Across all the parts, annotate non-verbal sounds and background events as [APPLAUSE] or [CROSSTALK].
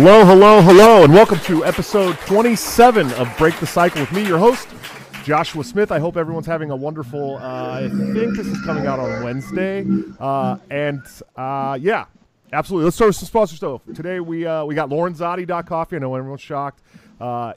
Hello, hello, hello, and welcome to episode 27 of Break the Cycle with me, your host, Joshua Smith. I hope everyone's having a wonderful. Uh, I think this is coming out on Wednesday, uh, and uh, yeah, absolutely. Let's start with some sponsor stuff. Today we uh, we got Lorenzotti coffee. I know everyone's shocked. Uh,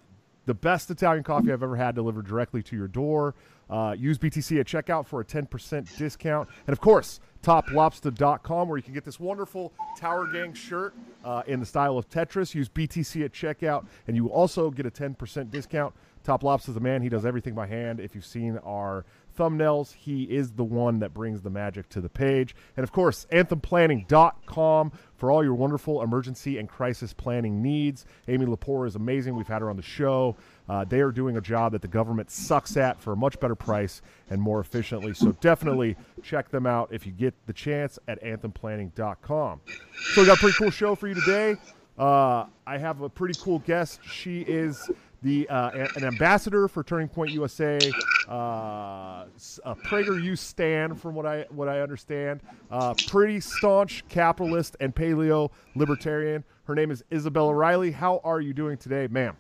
the best Italian coffee I've ever had delivered directly to your door. Uh, use BTC at checkout for a 10% discount, and of course toplobster.com where you can get this wonderful Tower Gang shirt uh, in the style of Tetris. Use BTC at checkout, and you also get a 10% discount. Top Lobster's the man. He does everything by hand. If you've seen our thumbnails, he is the one that brings the magic to the page. And of course, anthemplanning.com for all your wonderful emergency and crisis planning needs. Amy Lepore is amazing. We've had her on the show. Uh, they are doing a job that the government sucks at for a much better price and more efficiently. So definitely check them out if you get the chance at anthemplanning.com. So we got a pretty cool show for you today. Uh, I have a pretty cool guest. She is the uh, an ambassador for Turning Point USA, uh, a PragerU stand, from what I what I understand. Uh, pretty staunch capitalist and paleo libertarian. Her name is Isabella Riley. How are you doing today, ma'am?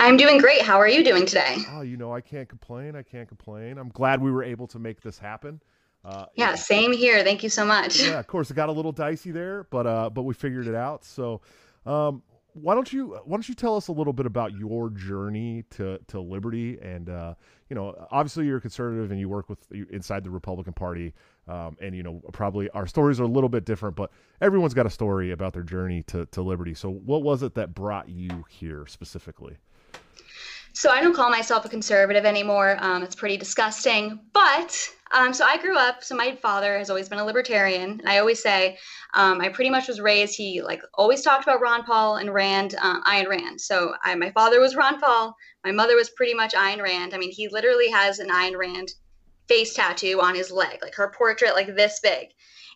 I'm doing great. How are you doing today? Oh, you know, I can't complain. I can't complain. I'm glad we were able to make this happen. Uh, yeah, same here. Thank you so much. Yeah, of course, it got a little dicey there, but uh, but we figured it out. So, um, why don't you why don't you tell us a little bit about your journey to to liberty? And uh, you know, obviously, you're a conservative and you work with inside the Republican Party. Um, and you know, probably our stories are a little bit different, but everyone's got a story about their journey to to liberty. So, what was it that brought you here specifically? So I don't call myself a conservative anymore. Um, it's pretty disgusting. But um, so I grew up. So my father has always been a libertarian, and I always say um, I pretty much was raised. He like always talked about Ron Paul and Rand, uh, Ayn Rand. So I, my father was Ron Paul. My mother was pretty much Ayn Rand. I mean, he literally has an Ayn Rand face tattoo on his leg, like her portrait, like this big.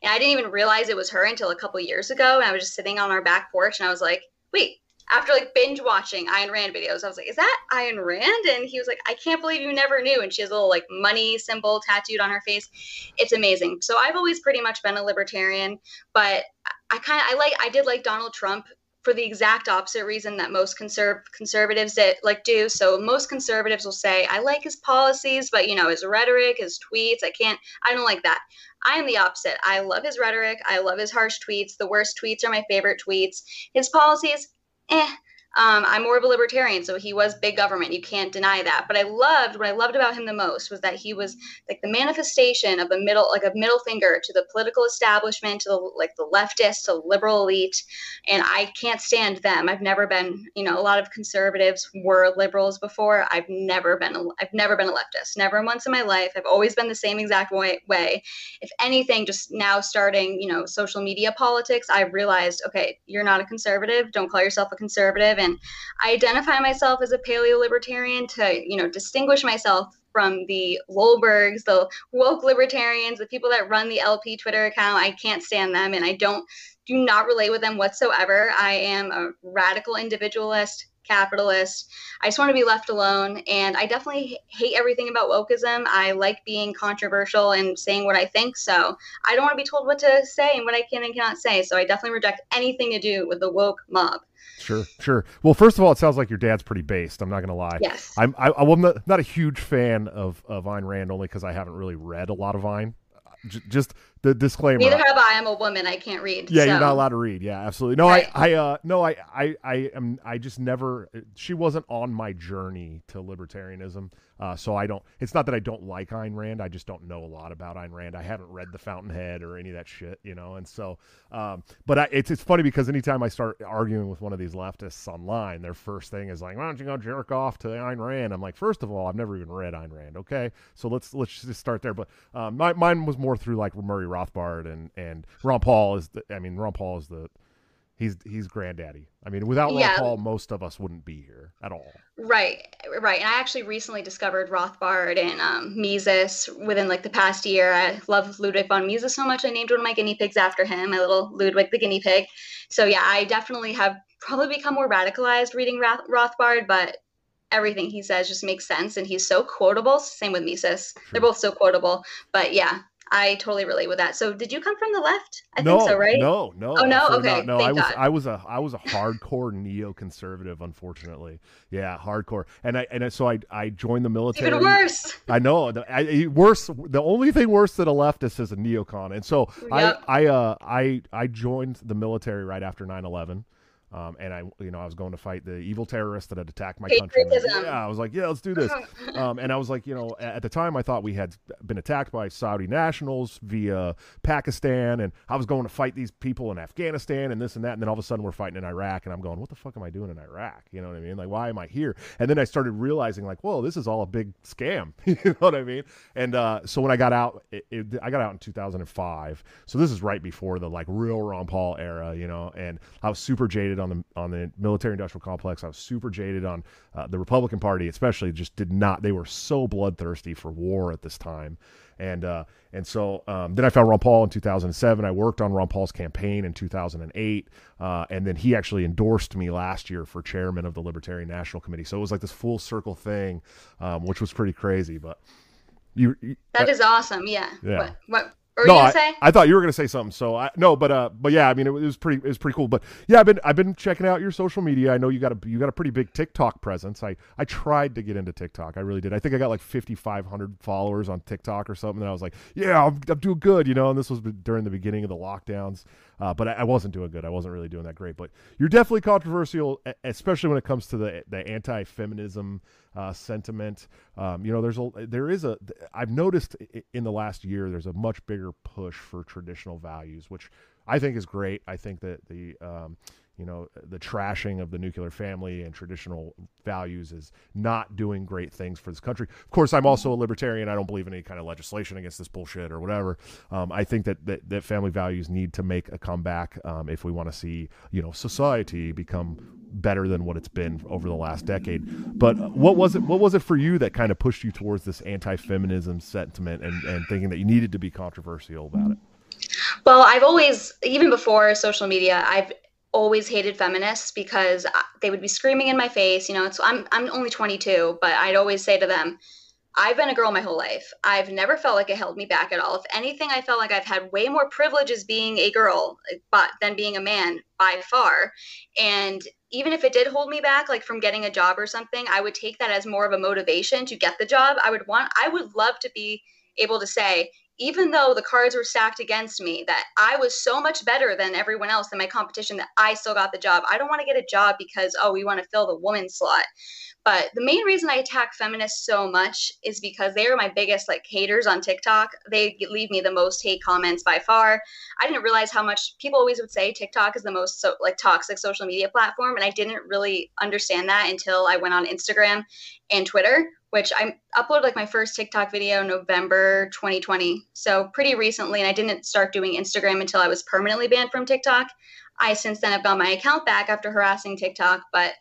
And I didn't even realize it was her until a couple years ago. And I was just sitting on our back porch, and I was like, wait after like binge watching Ayn Rand videos, I was like, is that Ayn Rand? And he was like, I can't believe you never knew. And she has a little like money symbol tattooed on her face. It's amazing. So I've always pretty much been a libertarian, but I kind of, I like, I did like Donald Trump for the exact opposite reason that most conserv- conservatives that like do. So most conservatives will say, I like his policies, but you know, his rhetoric, his tweets, I can't, I don't like that. I am the opposite. I love his rhetoric. I love his harsh tweets. The worst tweets are my favorite tweets. His policies, eh. Um, I'm more of a libertarian, so he was big government. You can't deny that. But I loved what I loved about him the most was that he was like the manifestation of a middle, like a middle finger to the political establishment, to the like the leftists, to the liberal elite. And I can't stand them. I've never been, you know, a lot of conservatives were liberals before. I've never been, a, I've never been a leftist. Never once in my life. I've always been the same exact way. way. If anything, just now starting, you know, social media politics, I've realized, okay, you're not a conservative. Don't call yourself a conservative I identify myself as a paleo libertarian to, you know, distinguish myself from the Lulbergs, the woke libertarians, the people that run the LP Twitter account. I can't stand them and I don't do not relate with them whatsoever. I am a radical individualist, capitalist. I just want to be left alone. And I definitely hate everything about wokeism. I like being controversial and saying what I think. So I don't want to be told what to say and what I can and cannot say. So I definitely reject anything to do with the woke mob. Sure, sure. Well, first of all, it sounds like your dad's pretty based. I'm not going to lie. Yes. I'm. I, I'm not, not a huge fan of of Ayn Rand only because I haven't really read a lot of Ayn. J- just the disclaimer. Neither have I. I'm a woman. I can't read. Yeah, so. you're not allowed to read. Yeah, absolutely. No, right. I, I, uh, no, I, I, I am. I just never. She wasn't on my journey to libertarianism. Uh, so I don't. It's not that I don't like Ayn Rand. I just don't know a lot about Ayn Rand. I haven't read The Fountainhead or any of that shit, you know. And so, um, but I, it's it's funny because anytime I start arguing with one of these leftists online, their first thing is like, "Why don't you go jerk off to Ayn Rand?" I'm like, first of all, I've never even read Ayn Rand. Okay, so let's let's just start there. But um, my, mine was more through like Murray Rothbard and and Ron Paul is the. I mean, Ron Paul is the he's he's granddaddy. I mean, without Ron Paul, most of us wouldn't be here at all. Right, right. And I actually recently discovered Rothbard and um, Mises within like the past year. I love Ludwig von Mises so much. I named one of my guinea pigs after him, my little Ludwig the guinea pig. So yeah, I definitely have probably become more radicalized reading Roth- Rothbard, but everything he says just makes sense and he's so quotable. Same with Mises. Sure. They're both so quotable. But yeah, I totally relate with that. So, did you come from the left? I no, think so, right? No, no. Oh no, okay. no, I was God. I was a I was a hardcore neoconservative, unfortunately. Yeah, hardcore. And I and so I I joined the military. Even worse. I know. The, I, worse. The only thing worse than a leftist is a neocon. And so yep. I I uh I I joined the military right after 9/11. Um, and I, you know, I was going to fight the evil terrorists that had attacked my country. Yeah, I was like, yeah, let's do this. [LAUGHS] um, and I was like, you know, at the time I thought we had been attacked by Saudi nationals via Pakistan, and I was going to fight these people in Afghanistan and this and that. And then all of a sudden we're fighting in Iraq, and I'm going, what the fuck am I doing in Iraq? You know what I mean? Like, why am I here? And then I started realizing, like, whoa, this is all a big scam. [LAUGHS] you know what I mean? And uh, so when I got out, it, it, I got out in 2005. So this is right before the like real Ron Paul era, you know, and I was super jaded jaded on the on the military industrial complex. I was super jaded on uh, the Republican Party, especially. Just did not. They were so bloodthirsty for war at this time, and uh, and so um, then I found Ron Paul in 2007. I worked on Ron Paul's campaign in 2008, uh, and then he actually endorsed me last year for chairman of the Libertarian National Committee. So it was like this full circle thing, um, which was pretty crazy, but. You, you, that is awesome. Yeah. Yeah. What, what no, I, I, thought you were going to say something. So I no, but uh, but yeah, I mean, it, it, was pretty, it was pretty cool. But yeah, I've been, I've been checking out your social media. I know you got a, you got a pretty big TikTok presence. I, I tried to get into TikTok. I really did. I think I got like 5,500 followers on TikTok or something. And I was like, yeah, I'm, I'm doing good, you know. And this was during the beginning of the lockdowns. Uh, but I, I, wasn't doing good. I wasn't really doing that great. But you're definitely controversial, especially when it comes to the the anti-feminism uh, sentiment. Um, you know, there's a there is a I've noticed in the last year there's a much bigger push for traditional values, which I think is great. I think that the um, you know the trashing of the nuclear family and traditional values is not doing great things for this country. Of course i'm also a libertarian. I don't believe in any kind of legislation against this bullshit or whatever. Um, i think that, that, that family values need to make a comeback um, if we want to see you know society become better than what it's been over the last decade. But what was it what was it for you that kind of pushed you towards this anti-feminism sentiment and, and thinking that you needed to be controversial about it? Well, I've always, even before social media, I've always hated feminists because they would be screaming in my face. You know, it's I'm I'm only 22, but I'd always say to them, I've been a girl my whole life. I've never felt like it held me back at all. If anything, I felt like I've had way more privileges being a girl, but than being a man by far. And even if it did hold me back, like from getting a job or something, I would take that as more of a motivation to get the job. I would want, I would love to be able to say, even though the cards were stacked against me, that I was so much better than everyone else in my competition that I still got the job. I don't want to get a job because, oh, we want to fill the woman slot. But the main reason I attack feminists so much is because they are my biggest like haters on TikTok. They leave me the most hate comments by far. I didn't realize how much people always would say TikTok is the most so, like toxic social media platform, and I didn't really understand that until I went on Instagram and Twitter which I uploaded like my first TikTok video November 2020. So pretty recently, and I didn't start doing Instagram until I was permanently banned from TikTok. I since then have got my account back after harassing TikTok, but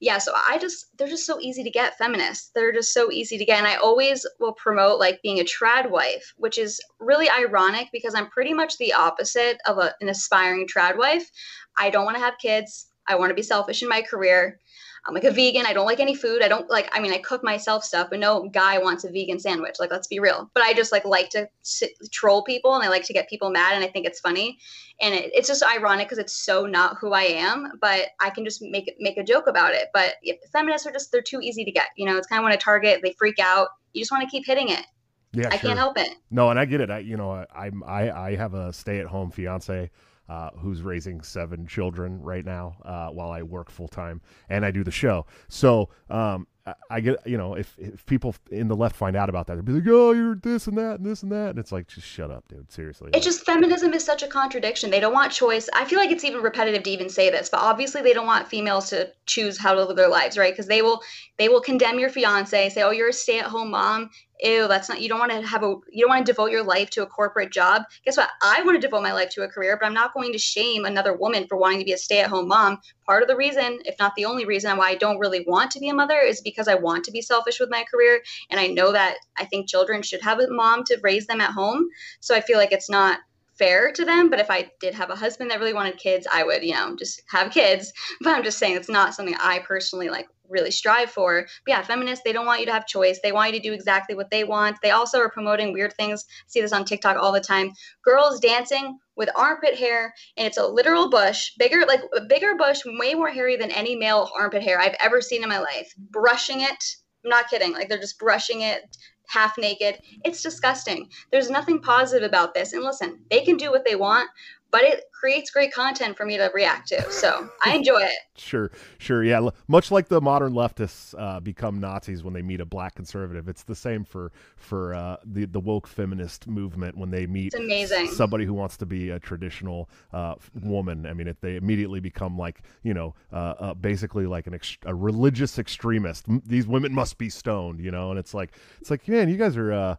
yeah, so I just they're just so easy to get feminists. They're just so easy to get. And I always will promote like being a trad wife, which is really ironic because I'm pretty much the opposite of a, an aspiring trad wife. I don't want to have kids. I want to be selfish in my career. I'm like a vegan. I don't like any food. I don't like, I mean, I cook myself stuff, but no guy wants a vegan sandwich. Like, let's be real. But I just like like to sit, troll people and I like to get people mad and I think it's funny. And it, it's just ironic because it's so not who I am, but I can just make it, make a joke about it. But feminists are just, they're too easy to get. You know, it's kind of when a target, they freak out. You just want to keep hitting it. Yeah, I sure. can't help it. No, and I get it. I, you know, I, I, I have a stay at home fiance uh, who's raising seven children right now uh, while I work full time and I do the show. So um, I get you know if, if people in the left find out about that, they'll be like, "Oh, you're this and that and this and that," and it's like, just shut up, dude. Seriously. It's just feminism is such a contradiction. They don't want choice. I feel like it's even repetitive to even say this, but obviously they don't want females to choose how to live their lives, right? Because they will they will condemn your fiance, say, "Oh, you're a stay-at-home mom." Ew, that's not, you don't want to have a, you don't want to devote your life to a corporate job. Guess what? I want to devote my life to a career, but I'm not going to shame another woman for wanting to be a stay at home mom. Part of the reason, if not the only reason why I don't really want to be a mother is because I want to be selfish with my career. And I know that I think children should have a mom to raise them at home. So I feel like it's not fair to them. But if I did have a husband that really wanted kids, I would, you know, just have kids. [LAUGHS] But I'm just saying it's not something I personally like really strive for. But yeah, feminists, they don't want you to have choice. They want you to do exactly what they want. They also are promoting weird things. I see this on TikTok all the time. Girls dancing with armpit hair, and it's a literal bush, bigger, like a bigger bush, way more hairy than any male armpit hair I've ever seen in my life. Brushing it. I'm not kidding. Like they're just brushing it half naked. It's disgusting. There's nothing positive about this. And listen, they can do what they want, but it creates great content for me to react to. So I [LAUGHS] enjoy it. sure, sure, yeah. Much like the modern leftists uh, become Nazis when they meet a black conservative, it's the same for for uh, the the woke feminist movement when they meet it's amazing. somebody who wants to be a traditional uh, woman. I mean, if they immediately become like you know uh, uh, basically like an ex- a religious extremist, these women must be stoned, you know. And it's like it's like man, you guys are uh,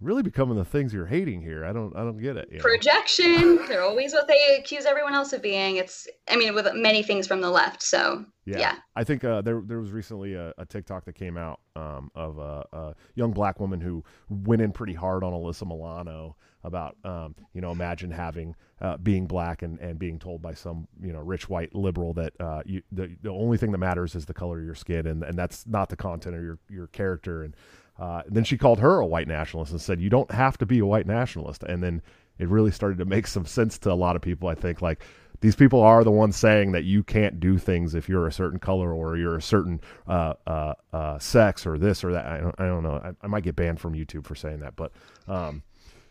really becoming the things you're hating here. I don't I don't get it. Projection. They're always what they accuse everyone else of being. It's I mean with many things from the left. So yeah, yeah. I think uh, there there was recently a, a TikTok that came out um, of a, a, young black woman who went in pretty hard on Alyssa Milano about um, you know imagine having uh, being black and, and being told by some you know rich white liberal that uh, you, the the only thing that matters is the color of your skin and, and that's not the content of your your character and uh, then she called her a white nationalist and said, "You don't have to be a white nationalist." And then it really started to make some sense to a lot of people. I think like these people are the ones saying that you can't do things if you're a certain color or you're a certain uh, uh, uh sex or this or that. I don't, I don't know. I, I, might get banned from YouTube for saying that, but um,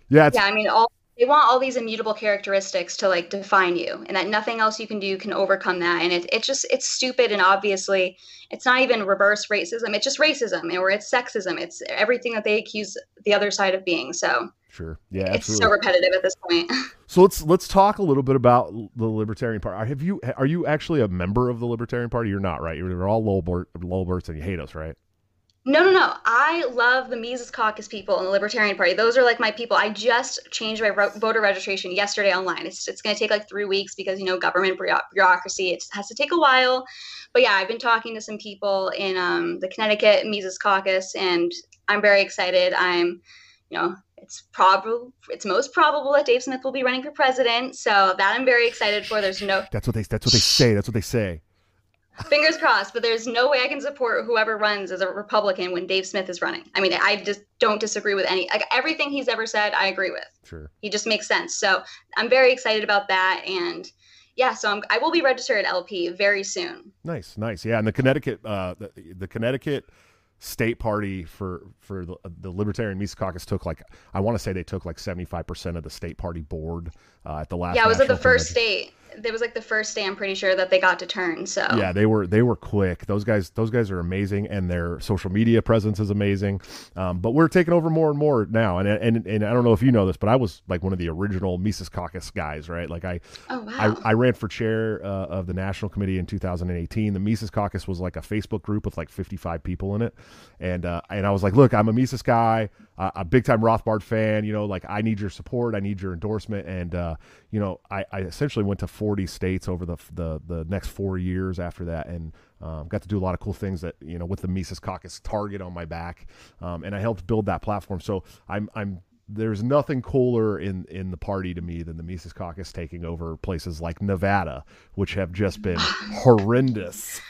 yeah, it's yeah. I mean, all they want all these immutable characteristics to like define you and that nothing else you can do can overcome that and it, it just it's stupid and obviously it's not even reverse racism it's just racism or it's sexism it's everything that they accuse the other side of being so sure. Yeah it's absolutely. so repetitive at this point. [LAUGHS] So let's let's talk a little bit about the libertarian party. Have you are you actually a member of the libertarian party? You're not right? You're all lowberts and you hate us right no, no, no. I love the Mises Caucus people and the Libertarian Party. Those are like my people. I just changed my ro- voter registration yesterday online. It's, it's going to take like three weeks because, you know, government bureaucracy, it has to take a while. But yeah, I've been talking to some people in um, the Connecticut Mises Caucus, and I'm very excited. I'm, you know, it's probable, it's most probable that Dave Smith will be running for president. So that I'm very excited for. There's no. That's what they. That's what they say. That's what they say. Fingers crossed, but there's no way I can support whoever runs as a Republican when Dave Smith is running. I mean, I just don't disagree with any like everything he's ever said. I agree with. Sure. He just makes sense. So I'm very excited about that, and yeah, so I'm, I will be registered at LP very soon. Nice, nice. Yeah, and the Connecticut, uh, the, the Connecticut state party for for the, the Libertarian Mises Caucus took like I want to say they took like 75 percent of the state party board uh, at the last. Yeah, it was at the first state. It was like the first day I'm pretty sure that they got to turn. So yeah, they were they were quick. Those guys those guys are amazing, and their social media presence is amazing. Um, but we're taking over more and more now, and and and I don't know if you know this, but I was like one of the original Mises Caucus guys, right? Like I oh, wow. I, I ran for chair uh, of the national committee in 2018. The Mises Caucus was like a Facebook group with like 55 people in it and uh, and I was like, look, I'm a Mises guy, uh, a big time Rothbard fan. You know, like I need your support, I need your endorsement, and uh, you know, I, I essentially went to 40 states over the the the next four years after that, and um, got to do a lot of cool things that you know with the Mises Caucus target on my back, um, and I helped build that platform. So I'm I'm there's nothing cooler in in the party to me than the Mises Caucus taking over places like Nevada, which have just been [LAUGHS] horrendous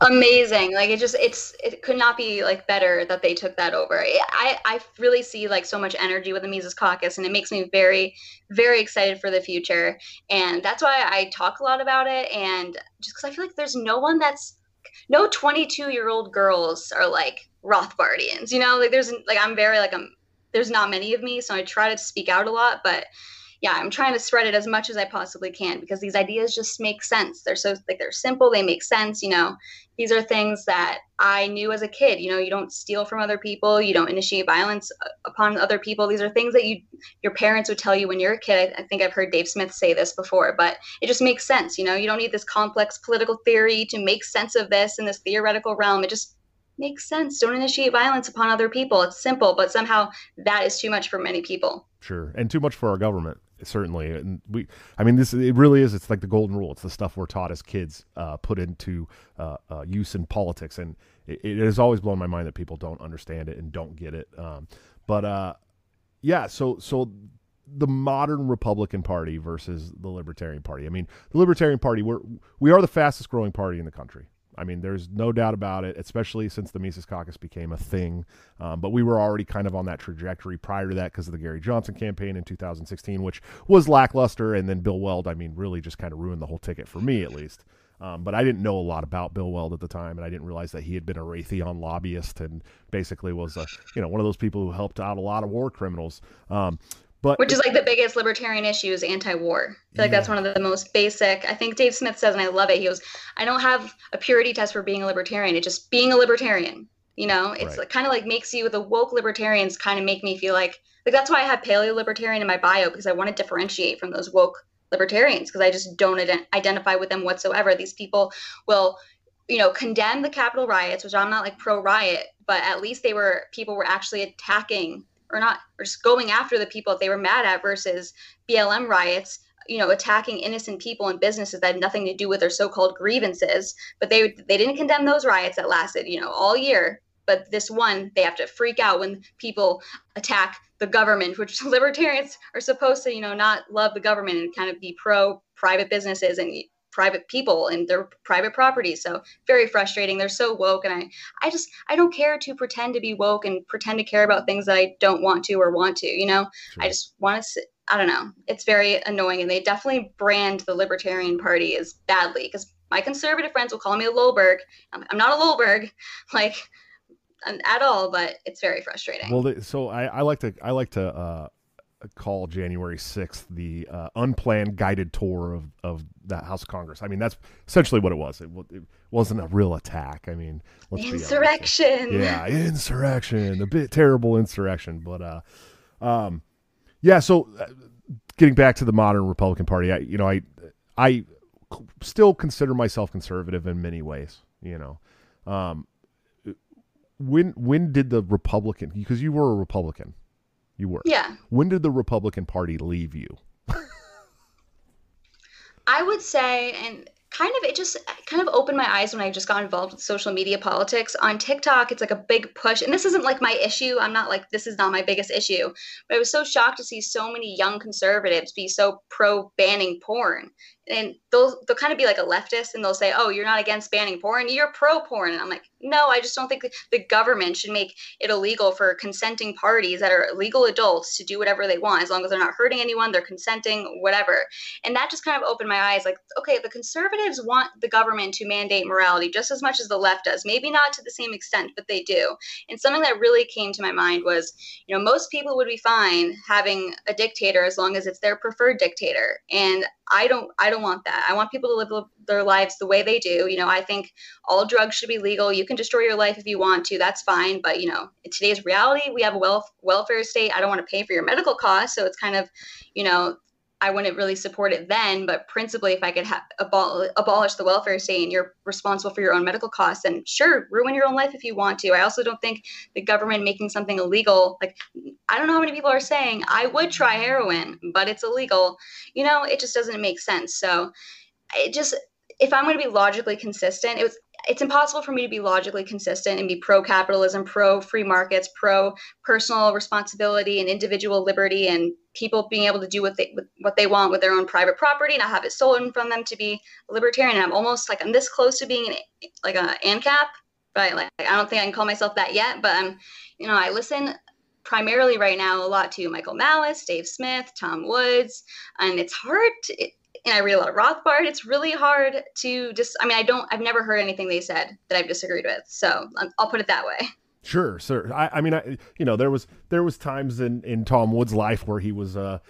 amazing. Like it just it's it could not be like better that they took that over. I i really see like so much energy with the mises caucus and it makes me very very excited for the future. And that's why i talk a lot about it and just because i feel like there's no one that's no 22 year old girls are like rothbardians you know? Like there's like i'm very like i'm there's not many of me so i try to speak out a lot but yeah, I'm trying to spread it as much as I possibly can because these ideas just make sense. They're so like they're simple, they make sense, you know. These are things that I knew as a kid, you know, you don't steal from other people, you don't initiate violence uh, upon other people. These are things that you your parents would tell you when you're a kid. I, I think I've heard Dave Smith say this before, but it just makes sense, you know. You don't need this complex political theory to make sense of this in this theoretical realm. It just makes sense. Don't initiate violence upon other people. It's simple, but somehow that is too much for many people. Sure, and too much for our government certainly. And we, I mean, this it really is. It's like the golden rule. It's the stuff we're taught as kids, uh, put into uh, uh, use in politics, and it, it, has always blown my mind that people don't understand it and don't get it. Um, but uh, yeah, so so the modern Republican Party versus the Libertarian Party. I mean, the Libertarian Party we're we are the fastest growing party in the country. I mean, there's no doubt about it, especially since the Mises Caucus became a thing. Um, but we were already kind of on that trajectory prior to that because of the Gary Johnson campaign in 2016, which was lackluster. And then Bill Weld, I mean, really just kind of ruined the whole ticket for me, at least. Um, but I didn't know a lot about Bill Weld at the time, and I didn't realize that he had been a Raytheon lobbyist and basically was a you know one of those people who helped out a lot of war criminals. Um, but which is like the biggest libertarian issue is anti-war. I feel yeah. like that's one of the most basic. I think Dave Smith says, and I love it. He goes, "I don't have a purity test for being a libertarian. It's just being a libertarian. You know, it's right. kind of like makes you with the woke libertarians kind of make me feel like like that's why I have paleo libertarian in my bio because I want to differentiate from those woke libertarians because I just don't ident- identify with them whatsoever. These people will you know condemn the capitol riots which i'm not like pro riot but at least they were people were actually attacking or not or just going after the people that they were mad at versus BLM riots you know attacking innocent people and businesses that had nothing to do with their so-called grievances. But they they didn't condemn those riots that lasted you know all year. But this one they have to freak out when people attack the government which [LAUGHS] libertarians are supposed to you know not love the government and kind of be pro private businesses and private people and their private property. So very frustrating. They're so woke, and I, I just, I don't care to pretend to be woke and pretend to care about things that I don't want to or want to. You know, sure. I just want to. I don't know. It's very annoying, and they definitely brand the Libertarian Party as badly because my conservative friends will call me a Lulberg. I'm, I'm not a Lulberg, [LAUGHS] like at all, but it's very frustrating. Well, so I, I like to I like to uh, call January 6th the uh, unplanned guided tour of, of the House of Congress. I mean, that's essentially what it was. It, it wasn't a real attack. I mean, insurrection. Yeah, insurrection. A bit terrible insurrection. But, uh, um, yeah, so uh, getting back to the modern Republican Party, I, you know, I, I still consider myself conservative in many ways, you know. Um, when when did the Republican because you were a Republican you were. Yeah. When did the Republican Party leave you? I would say, and kind of it just kind of opened my eyes when I just got involved with social media politics. On TikTok, it's like a big push, and this isn't like my issue. I'm not like this is not my biggest issue, but I was so shocked to see so many young conservatives be so pro banning porn and they'll they'll kind of be like a leftist and they'll say oh you're not against banning porn you're pro porn and i'm like no i just don't think the government should make it illegal for consenting parties that are legal adults to do whatever they want as long as they're not hurting anyone they're consenting whatever. And that just kind of opened my eyes like okay the conservatives want the government to mandate morality just as much as the left does maybe not to the same extent but they do. And something that really came to my mind was you know most people would be fine having a dictator as long as it's their preferred dictator. And I don't I don't want that. I want people to live their lives the way they do. You know, I think all drugs should be legal. You can destroy your life if you want to. That's fine, but you know, today's reality, we have a wealth welfare state. I don't want to pay for your medical costs, so it's kind of, you know, I wouldn't really support it then, but principally, if I could ha- abol- abolish the welfare state and you're responsible for your own medical costs, then sure, ruin your own life if you want to. I also don't think the government making something illegal, like, I don't know how many people are saying, I would try heroin, but it's illegal. You know, it just doesn't make sense. So it just, if I'm going to be logically consistent, it was it's impossible for me to be logically consistent and be pro capitalism, pro free markets, pro personal responsibility and individual liberty and people being able to do what they what they want with their own private property, and not have it stolen from them to be libertarian. And I'm almost like I'm this close to being an like a ANCAP, but like I don't think I can call myself that yet. But I'm, you know, I listen primarily right now a lot to Michael Malice, Dave Smith, Tom Woods, and it's hard. To, and I read a lot of Rothbard. It's really hard to just. I mean, I don't. I've never heard anything they said that I've disagreed with. So um, I'll put it that way. Sure, sir. I, I mean, I, you know, there was there was times in in Tom Woods' life where he was uh,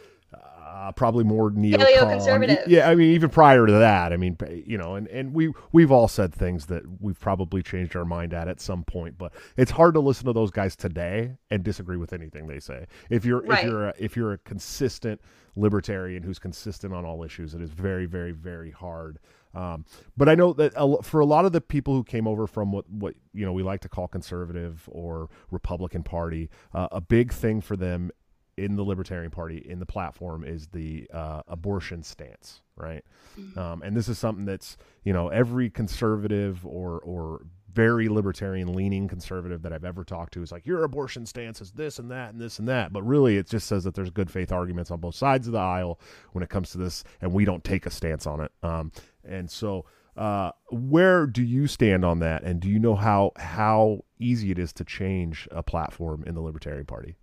uh, probably more neo conservative. Yeah, I mean, even prior to that, I mean, you know, and, and we we've all said things that we've probably changed our mind at at some point, but it's hard to listen to those guys today and disagree with anything they say. If you're right. if you're a, if you're a consistent libertarian who's consistent on all issues, it is very very very hard. Um, but I know that for a lot of the people who came over from what, what you know we like to call conservative or Republican Party, uh, a big thing for them in the Libertarian Party in the platform is the uh, abortion stance, right? Mm-hmm. Um, and this is something that's you know every conservative or or very libertarian leaning conservative that I've ever talked to is like your abortion stance is this and that and this and that, but really it just says that there's good faith arguments on both sides of the aisle when it comes to this, and we don't take a stance on it. Um, and so. Uh, where do you stand on that, and do you know how how easy it is to change a platform in the Libertarian Party?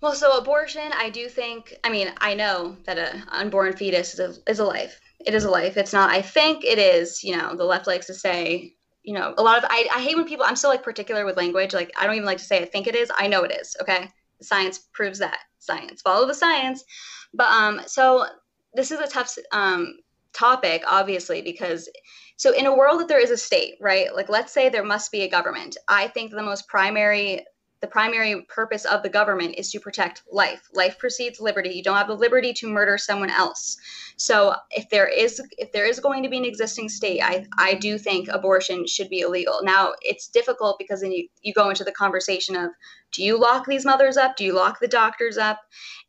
Well, so abortion, I do think, I mean, I know that an unborn fetus is a, is a life. It is a life. It's not, I think it is, you know, the left likes to say, you know, a lot of, I, I hate when people, I'm so like particular with language. Like, I don't even like to say I think it is. I know it is. Okay. Science proves that. Science. Follow the science. But, um, so this is a tough, um, topic, obviously, because so in a world that there is a state, right? Like, let's say there must be a government. I think the most primary the primary purpose of the government is to protect life. Life precedes liberty. You don't have the liberty to murder someone else. So if there is if there is going to be an existing state, I I do think abortion should be illegal. Now it's difficult because then you, you go into the conversation of do you lock these mothers up? Do you lock the doctors up?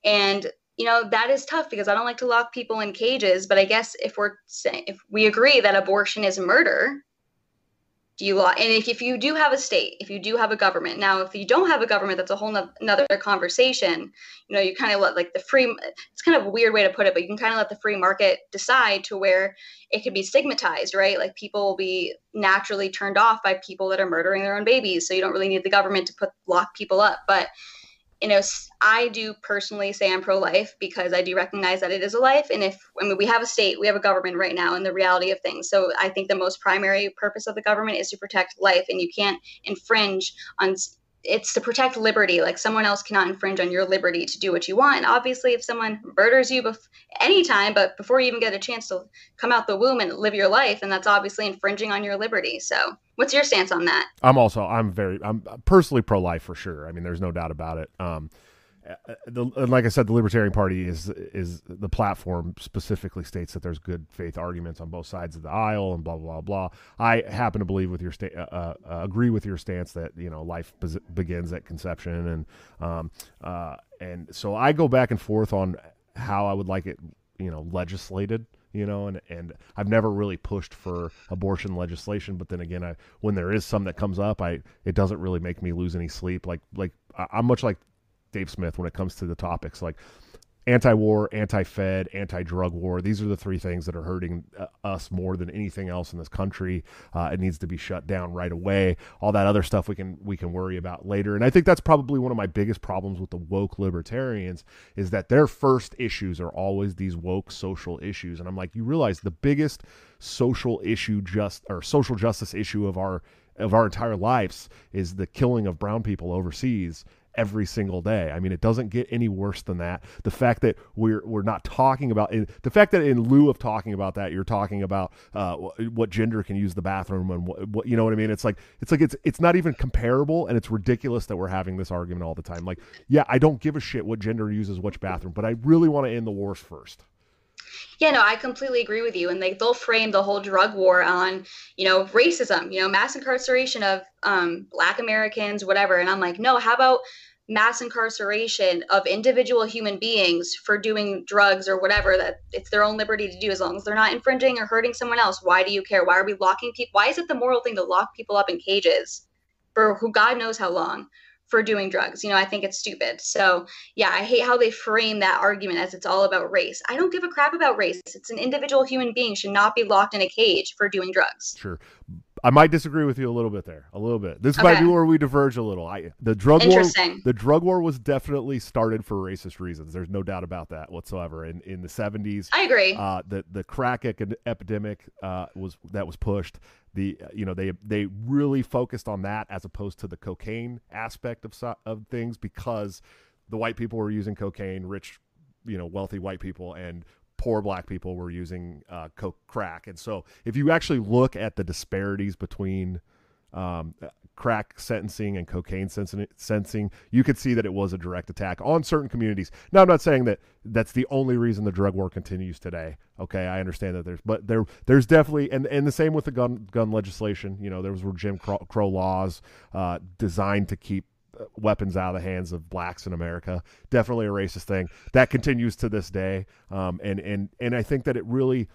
And you know that is tough because I don't like to lock people in cages. But I guess if we're saying if we agree that abortion is murder, do you law and if, if you do have a state if you do have a government now if you don't have a government that's a whole no, another conversation. You know you kind of let like the free it's kind of a weird way to put it but you can kind of let the free market decide to where it could be stigmatized right? Like people will be naturally turned off by people that are murdering their own babies so you don't really need the government to put lock people up. But you know, I do personally say I'm pro life because I do recognize that it is a life. And if, I mean, we have a state, we have a government right now and the reality of things. So I think the most primary purpose of the government is to protect life. And you can't infringe on it's to protect liberty. Like someone else cannot infringe on your liberty to do what you want. And obviously, if someone murders you bef- anytime, but before you even get a chance to come out the womb and live your life, and that's obviously infringing on your liberty. So, what's your stance on that? I'm also I'm very I'm personally pro life for sure. I mean, there's no doubt about it. Um, the, like I said, the Libertarian Party is is the platform specifically states that there's good faith arguments on both sides of the aisle and blah blah blah. I happen to believe with your sta- uh, uh, uh agree with your stance that you know life be- begins at conception and um, uh, and so I go back and forth on how I would like it you know legislated you know and and I've never really pushed for abortion legislation but then again I when there is some that comes up I it doesn't really make me lose any sleep like like I'm much like Dave Smith when it comes to the topics like anti-war, anti-Fed, anti-drug war. These are the three things that are hurting uh, us more than anything else in this country. Uh, it needs to be shut down right away. All that other stuff we can we can worry about later. And I think that's probably one of my biggest problems with the woke libertarians is that their first issues are always these woke social issues. And I'm like, you realize the biggest social issue just or social justice issue of our of our entire lives is the killing of brown people overseas every single day. I mean, it doesn't get any worse than that. The fact that we're we're not talking about the fact that in lieu of talking about that, you're talking about uh, what gender can use the bathroom and what, what, you know what I mean. It's like it's like it's it's not even comparable, and it's ridiculous that we're having this argument all the time. Like, yeah, I don't give a shit what gender uses which bathroom, but I really want to end the wars first. Yeah, no, I completely agree with you. And they they'll frame the whole drug war on, you know, racism, you know, mass incarceration of um, Black Americans, whatever. And I'm like, no, how about mass incarceration of individual human beings for doing drugs or whatever that it's their own liberty to do as long as they're not infringing or hurting someone else why do you care? Why are we locking people why is it the moral thing to lock people up in cages for who god knows how long for doing drugs? You know i think it's stupid. So yeah i hate how they frame that argument as it's all about race. I don't give a crap about race. It's an individual human being should not be locked in a cage for doing drugs. Sure I might disagree with you a little bit there, a little bit. This okay. might be where we diverge a little. I the drug war, the drug war was definitely started for racist reasons. There's no doubt about that whatsoever. In in the 70s, I agree. Uh, the the crack epidemic uh, was that was pushed. The you know they they really focused on that as opposed to the cocaine aspect of of things because the white people were using cocaine, rich you know wealthy white people and poor black people were using uh, coke crack and so if you actually look at the disparities between um, crack sentencing and cocaine sentencing, you could see that it was a direct attack on certain communities. Now, I'm not saying that that's the only reason the drug war continues today. Okay, I understand that there's, but there, there's definitely, and and the same with the gun gun legislation. You know, there was were Jim Crow, Crow laws uh, designed to keep uh, weapons out of the hands of blacks in America. Definitely a racist thing that continues to this day. Um, and and and I think that it really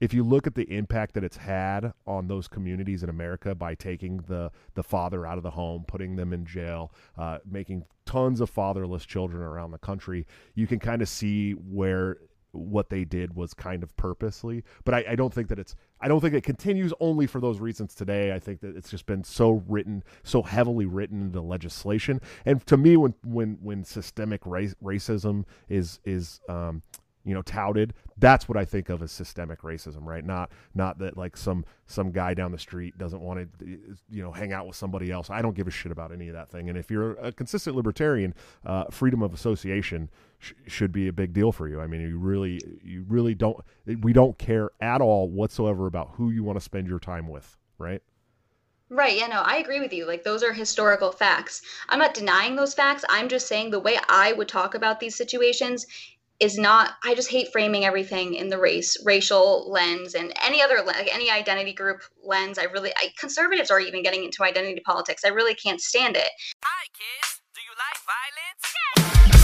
if you look at the impact that it's had on those communities in America by taking the the father out of the home, putting them in jail, uh, making tons of fatherless children around the country, you can kind of see where what they did was kind of purposely. But I, I, don't think that it's I don't think it continues only for those reasons today. I think that it's just been so written, so heavily written into legislation. And to me, when when when systemic race, racism is is um, you know touted that's what i think of as systemic racism right not not that like some some guy down the street doesn't want to you know hang out with somebody else i don't give a shit about any of that thing and if you're a consistent libertarian uh, freedom of association sh- should be a big deal for you i mean you really you really don't we don't care at all whatsoever about who you want to spend your time with right Right, yeah, no, I agree with you. Like, those are historical facts. I'm not denying those facts. I'm just saying the way I would talk about these situations is not i just hate framing everything in the race racial lens and any other like any identity group lens i really I, conservatives are even getting into identity politics i really can't stand it hi kids do you like violence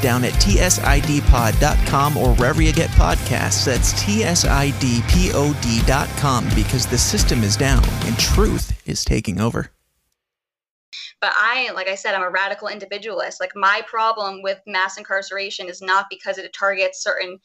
Down at tsidpod.com or wherever you get podcasts. That's tsidpod.com because the system is down and truth is taking over. But I, like I said, I'm a radical individualist. Like my problem with mass incarceration is not because it targets certain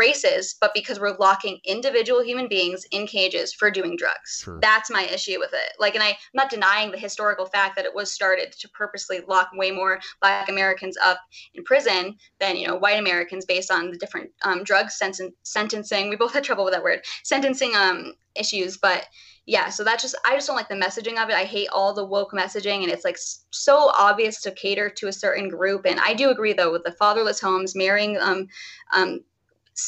races, but because we're locking individual human beings in cages for doing drugs. Sure. That's my issue with it. Like, and I, am not denying the historical fact that it was started to purposely lock way more Black Americans up in prison than you know white Americans based on the different um, drug sen- sentencing. We both had trouble with that word sentencing um, issues, but yeah. So that's just I just don't like the messaging of it. I hate all the woke messaging, and it's like so obvious to cater to a certain group. And I do agree though with the fatherless homes, marrying um, um,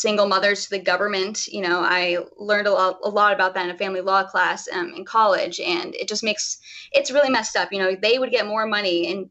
single mothers to the government. You know, I learned a lot, a lot about that in a family law class um, in college, and it just makes it's really messed up. You know, they would get more money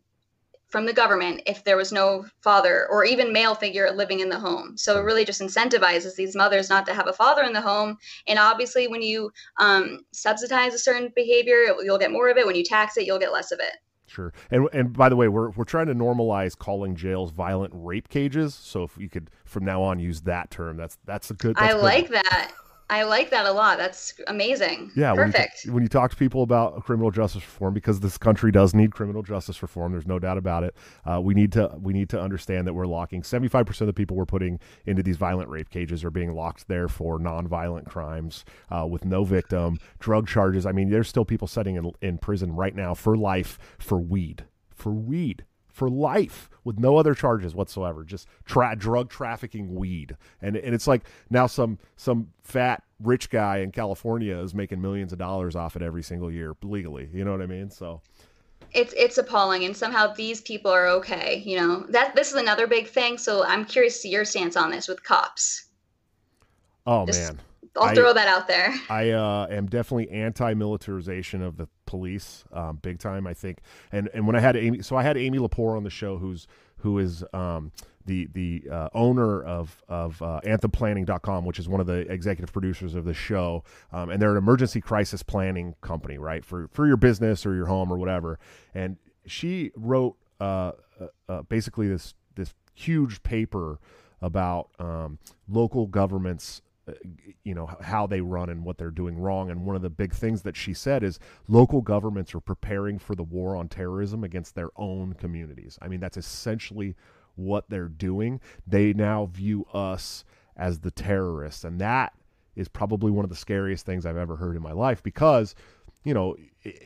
from the government if there was no father or even male figure living in the home. So it really just incentivizes these mothers not to have a father in the home. And obviously, when you um, subsidize a certain behavior, you'll get more of it. When you tax it, you'll get less of it. Sure. And and by the way, we're we're trying to normalize calling jails violent rape cages. So if you could from now on use that term, that's that's a good. That's I like that. I like that a lot. That's amazing. Yeah, perfect. When you, when you, talk to people about criminal justice reform, because this country does need criminal justice reform, there's no doubt about it. Uh, we need to we need to understand that we're locking 75 percent of the people we're putting into these violent rape cages are being locked there for nonviolent crimes uh, with no victim, drug charges. I mean, there's still people sitting in in prison right now for life for weed, for weed for life with no other charges whatsoever, just tra- drug trafficking weed. And and it's like now some some fat rich guy in California is making millions of dollars off it every single year legally. You know what I mean? So it's it's appalling and somehow these people are okay, you know. That this is another big thing, so I'm curious to see your stance on this with cops. Oh Just, man. I'll throw that out there. I uh, am definitely anti-militarization of the police, um, big time. I think, and and when I had Amy, so I had Amy Lepore on the show, who's who is um, the the uh, owner of of uh, AnthemPlanning.com, which is one of the executive producers of the show, um, and they're an emergency crisis planning company, right for for your business or your home or whatever. And she wrote uh, uh, uh basically this this huge paper about um, local governments you know how they run and what they're doing wrong and one of the big things that she said is local governments are preparing for the war on terrorism against their own communities i mean that's essentially what they're doing, they now view us as the terrorists. And that is probably one of the scariest things I've ever heard in my life because, you know,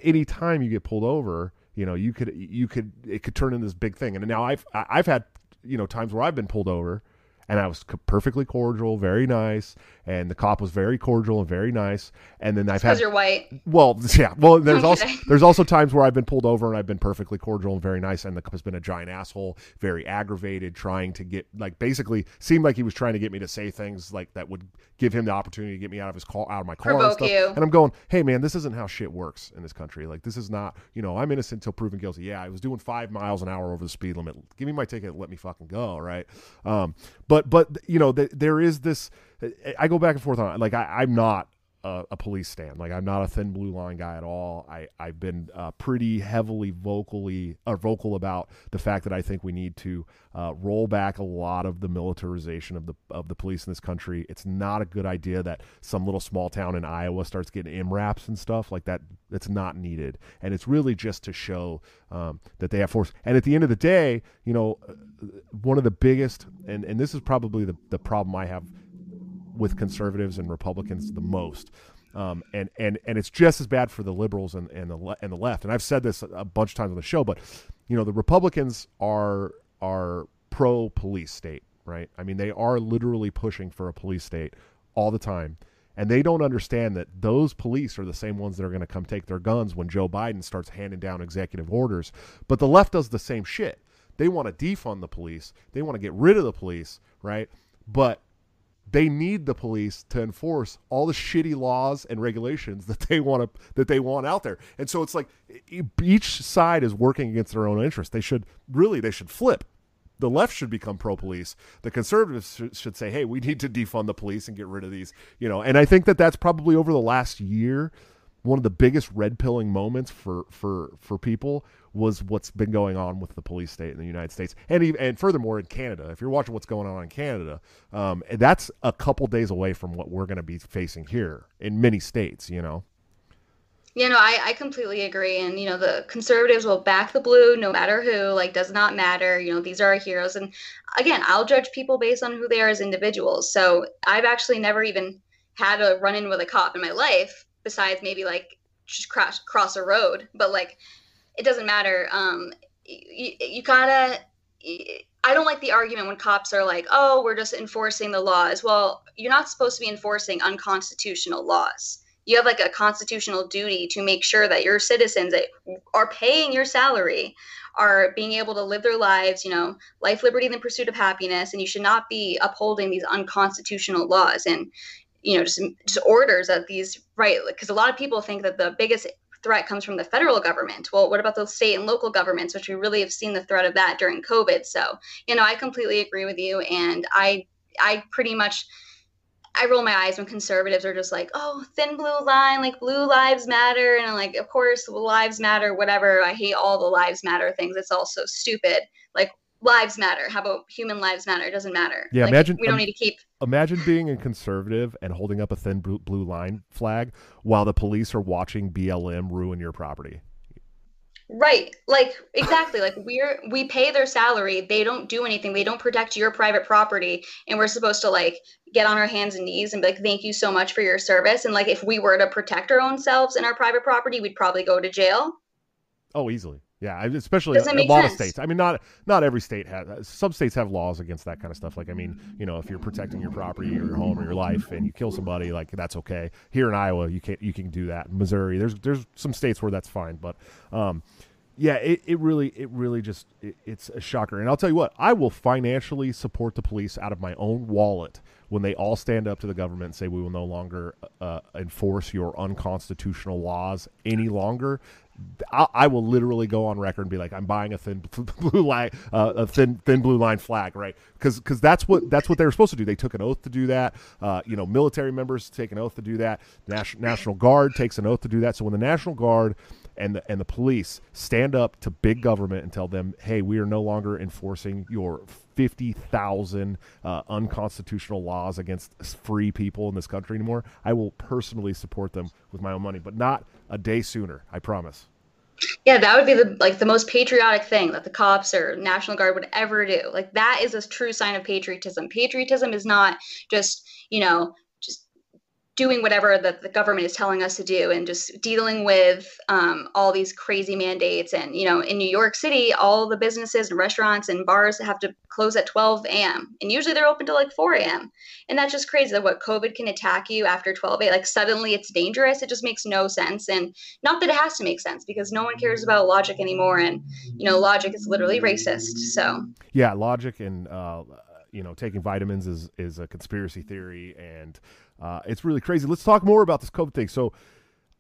anytime you get pulled over, you know, you could, you could, it could turn into this big thing. And now I've, I've had, you know, times where I've been pulled over and I was perfectly cordial, very nice, and the cop was very cordial and very nice. And then I've had you're white. Well, [LAUGHS] yeah. Well, there's also there's also times where I've been pulled over and I've been perfectly cordial and very nice, and the cop has been a giant asshole, very aggravated, trying to get like basically seemed like he was trying to get me to say things like that would give him the opportunity to get me out of his car, out of my car, Provoke and, you. and I'm going, hey man, this isn't how shit works in this country. Like this is not, you know, I'm innocent until proven guilty. Yeah, I was doing five miles an hour over the speed limit. Give me my ticket, let me fucking go, right? Um, but but but you know th- there is this. I go back and forth on it. Like I, I'm not a, a, police stand. Like I'm not a thin blue line guy at all. I I've been uh, pretty heavily vocally or uh, vocal about the fact that I think we need to uh, roll back a lot of the militarization of the of the police in this country. It's not a good idea that some little small town in Iowa starts getting MRAPs and stuff like that. That's not needed, and it's really just to show um, that they have force. And at the end of the day, you know, uh, one of the biggest and and this is probably the the problem I have with conservatives and Republicans the most. Um, and and and it's just as bad for the liberals and and the le- and the left. And I've said this a bunch of times on the show, but you know the Republicans are are pro police state, right? I mean they are literally pushing for a police state all the time. And they don't understand that those police are the same ones that are going to come take their guns when Joe Biden starts handing down executive orders. But the left does the same shit. They want to defund the police. They want to get rid of the police, right? But they need the police to enforce all the shitty laws and regulations that they want to that they want out there. And so it's like each side is working against their own interest. They should really they should flip. The left should become pro police. The conservatives should say, "Hey, we need to defund the police and get rid of these." You know, and I think that that's probably over the last year one of the biggest red pilling moments for for for people was what's been going on with the police state in the United States, and even, and furthermore in Canada. If you're watching what's going on in Canada, um, that's a couple days away from what we're going to be facing here in many states. You know. You know, I, I completely agree. And, you know, the conservatives will back the blue no matter who, like, does not matter. You know, these are our heroes. And again, I'll judge people based on who they are as individuals. So I've actually never even had a run in with a cop in my life, besides maybe like just cross, cross a road. But, like, it doesn't matter. Um, you, you gotta. I don't like the argument when cops are like, "Oh, we're just enforcing the laws." Well, you're not supposed to be enforcing unconstitutional laws. You have like a constitutional duty to make sure that your citizens that are paying your salary are being able to live their lives, you know, life, liberty, and the pursuit of happiness. And you should not be upholding these unconstitutional laws and, you know, just, just orders that these, right? Because a lot of people think that the biggest threat comes from the federal government. Well, what about the state and local governments, which we really have seen the threat of that during COVID? So, you know, I completely agree with you, and I, I pretty much. I roll my eyes when conservatives are just like, oh, thin blue line, like blue lives matter. And I'm like, of course, lives matter, whatever. I hate all the lives matter things. It's all so stupid. Like, lives matter. How about human lives matter? It doesn't matter. Yeah, like, imagine we don't um, need to keep. Imagine being a conservative and holding up a thin blue line flag while the police are watching BLM ruin your property. Right. Like exactly. like we're we pay their salary. They don't do anything. They don't protect your private property and we're supposed to like get on our hands and knees and be like thank you so much for your service and like if we were to protect our own selves and our private property, we'd probably go to jail. Oh, easily. Yeah, especially a, a lot sense. of states. I mean, not not every state has. Some states have laws against that kind of stuff. Like, I mean, you know, if you're protecting your property or your home or your life, and you kill somebody, like that's okay. Here in Iowa, you can't. You can do that. Missouri, there's there's some states where that's fine, but um, yeah, it, it really it really just it, it's a shocker. And I'll tell you what, I will financially support the police out of my own wallet when they all stand up to the government and say we will no longer uh, enforce your unconstitutional laws any longer. I, I, will literally go on record and be like, I'm buying a thin [LAUGHS] blue line, uh, a thin thin blue line flag, right? Because because that's what that's what they were supposed to do. They took an oath to do that. Uh, you know, military members take an oath to do that. National National Guard takes an oath to do that. So when the National Guard and the and the police stand up to big government and tell them, hey, we are no longer enforcing your 50,000 uh, unconstitutional laws against free people in this country anymore, I will personally support them with my own money, but not a day sooner. I promise. Yeah, that would be the like the most patriotic thing that the cops or National Guard would ever do. Like that is a true sign of patriotism. Patriotism is not just, you know, doing whatever that the government is telling us to do and just dealing with um, all these crazy mandates. And you know in new york city all the businesses and restaurants and bars have to close at 12 a.m and usually they're open till like 4 a.m and that's just crazy that what covid can attack you after 12 a.m like suddenly it's dangerous. It just makes no sense. And not that it has to make sense because no one cares about logic anymore. And you know logic is literally racist. So. Yeah logic and uh, you know taking vitamins is is a conspiracy theory. And uh, it's really crazy. Let's talk more about this COVID thing. So,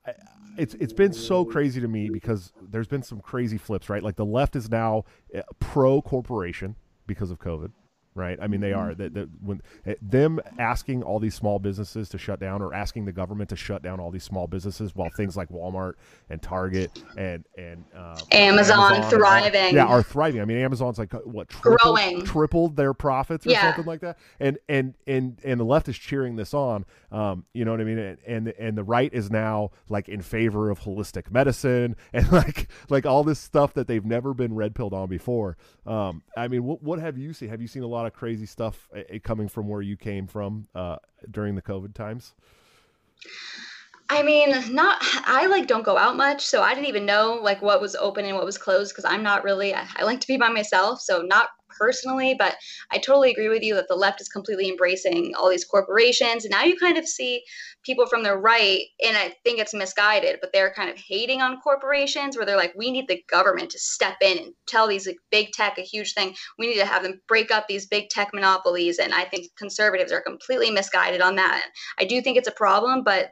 I, it's it's been so crazy to me because there's been some crazy flips, right? Like the left is now uh, pro corporation because of COVID right? I mean, they are that when eh, them asking all these small businesses to shut down or asking the government to shut down all these small businesses while things like Walmart and Target and and uh, Amazon, Amazon thriving, yeah, are thriving. I mean, Amazon's like uh, what tripled, growing, tripled their profits or yeah. something like that, and and and and the left is cheering this on. Um, you know what I mean? And, and and the right is now like in favor of holistic medicine [LAUGHS] and like like all this stuff that they've never been red pilled on before. Um, I mean, what what have you seen? Have you seen a lot of crazy stuff uh, coming from where you came from uh, during the COVID times? I mean, not I like don't go out much, so I didn't even know like what was open and what was closed because I'm not really I, I, like to be by myself, so not personally, but I totally agree with you that the left is completely embracing all these corporations, and now you kind of see people from the right, and I think it's misguided, but they're kind of hating on corporations where they're like, we need the government to step in and tell these like, big tech a huge thing. We need to have them break up these big tech monopolies, and I think conservatives are completely misguided on that. I do think it's a problem, but